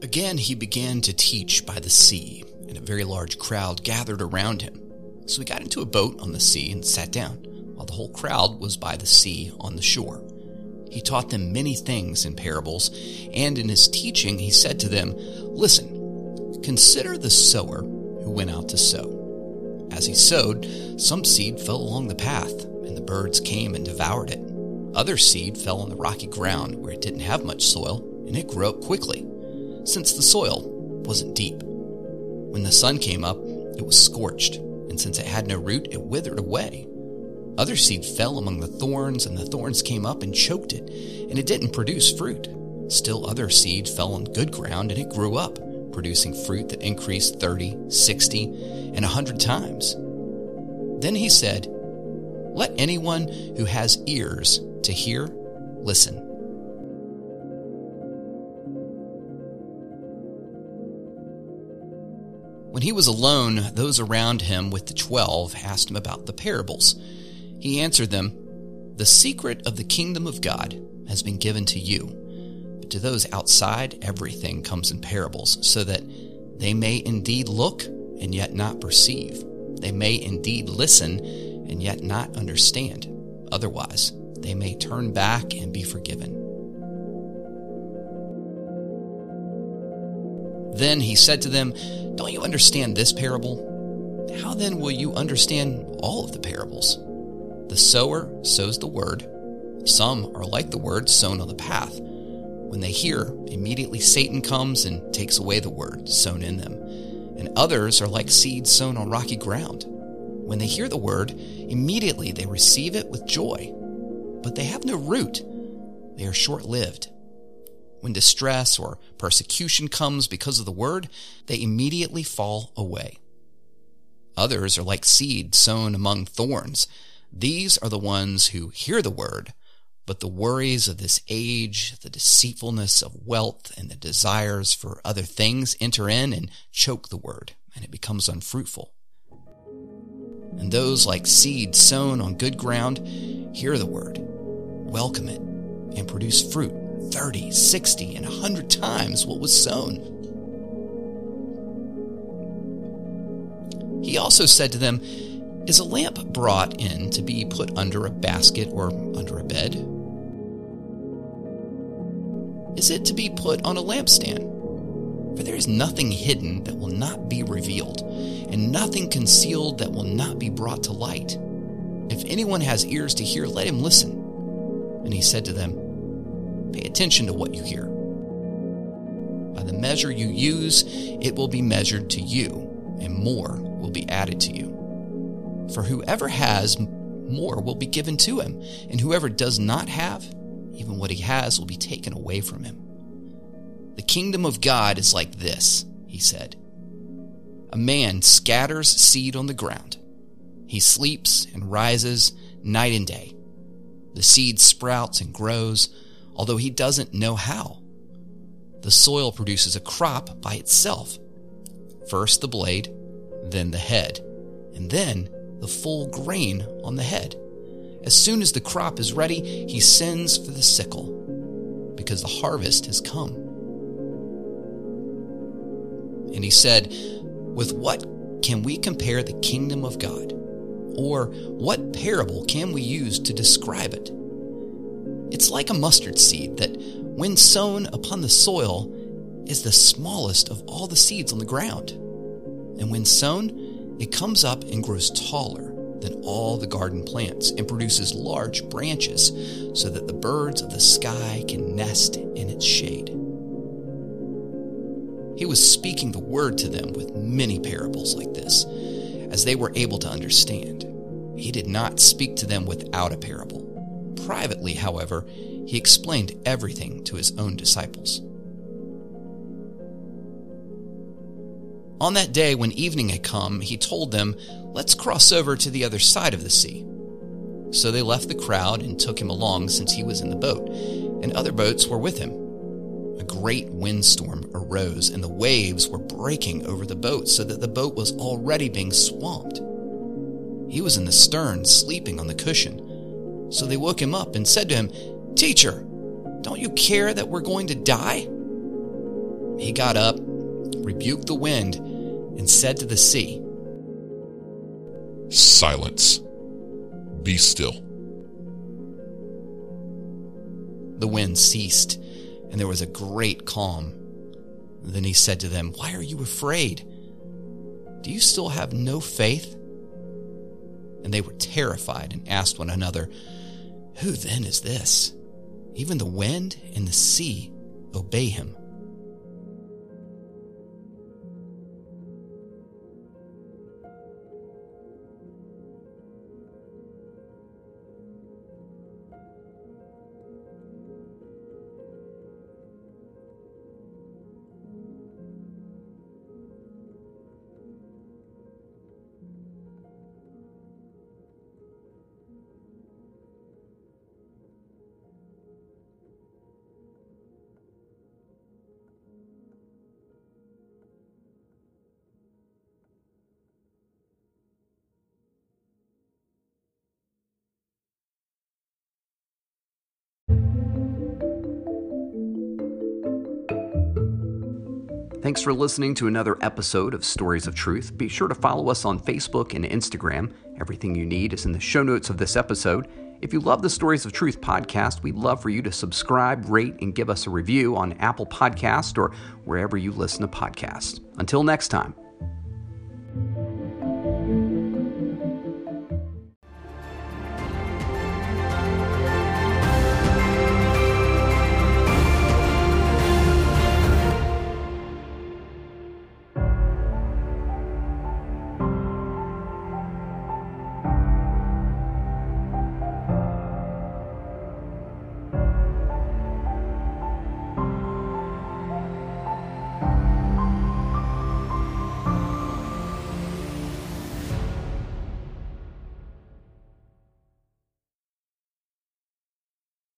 Again, he began to teach by the sea, and a very large crowd gathered around him. So he got into a boat on the sea and sat down, while the whole crowd was by the sea on the shore. He taught them many things in parables, and in his teaching he said to them, Listen, consider the sower who went out to sow. As he sowed, some seed fell along the path, and the birds came and devoured it. Other seed fell on the rocky ground where it didn't have much soil, and it grew up quickly, since the soil wasn't deep. When the sun came up, it was scorched, and since it had no root, it withered away. Other seed fell among the thorns, and the thorns came up and choked it, and it didn't produce fruit. Still, other seed fell on good ground, and it grew up, producing fruit that increased 30, 60, and a 100 times. Then he said, Let anyone who has ears to hear listen. When he was alone, those around him with the twelve asked him about the parables. He answered them, The secret of the kingdom of God has been given to you, but to those outside, everything comes in parables, so that they may indeed look and yet not perceive. They may indeed listen and yet not understand. Otherwise, they may turn back and be forgiven. Then he said to them, Don't you understand this parable? How then will you understand all of the parables? The sower sows the word. Some are like the word sown on the path. When they hear, immediately Satan comes and takes away the word sown in them. And others are like seeds sown on rocky ground. When they hear the word, immediately they receive it with joy. But they have no root. They are short lived. When distress or persecution comes because of the word, they immediately fall away. Others are like seed sown among thorns. These are the ones who hear the word, but the worries of this age, the deceitfulness of wealth, and the desires for other things enter in and choke the word, and it becomes unfruitful. And those like seed sown on good ground hear the word, welcome it, and produce fruit 30, 60, and 100 times what was sown. He also said to them, is a lamp brought in to be put under a basket or under a bed? Is it to be put on a lampstand? For there is nothing hidden that will not be revealed, and nothing concealed that will not be brought to light. If anyone has ears to hear, let him listen. And he said to them, Pay attention to what you hear. By the measure you use, it will be measured to you, and more will be added to you. For whoever has, more will be given to him, and whoever does not have, even what he has will be taken away from him. The kingdom of God is like this, he said. A man scatters seed on the ground. He sleeps and rises night and day. The seed sprouts and grows, although he doesn't know how. The soil produces a crop by itself. First the blade, then the head, and then the full grain on the head. As soon as the crop is ready, he sends for the sickle, because the harvest has come. And he said, With what can we compare the kingdom of God? Or what parable can we use to describe it? It's like a mustard seed that, when sown upon the soil, is the smallest of all the seeds on the ground. And when sown, it comes up and grows taller than all the garden plants and produces large branches so that the birds of the sky can nest in its shade. He was speaking the word to them with many parables like this, as they were able to understand. He did not speak to them without a parable. Privately, however, he explained everything to his own disciples. On that day, when evening had come, he told them, Let's cross over to the other side of the sea. So they left the crowd and took him along since he was in the boat, and other boats were with him. A great windstorm arose, and the waves were breaking over the boat so that the boat was already being swamped. He was in the stern, sleeping on the cushion. So they woke him up and said to him, Teacher, don't you care that we're going to die? he got up, rebuked the wind, and said to the sea, Silence. Be still. The wind ceased, and there was a great calm. Then he said to them, Why are you afraid? Do you still have no faith? And they were terrified and asked one another, Who then is this? Even the wind and the sea obey him. Thanks for listening to another episode of Stories of Truth. Be sure to follow us on Facebook and Instagram. Everything you need is in the show notes of this episode. If you love the Stories of Truth podcast, we'd love for you to subscribe, rate, and give us a review on Apple Podcast or wherever you listen to podcasts. Until next time.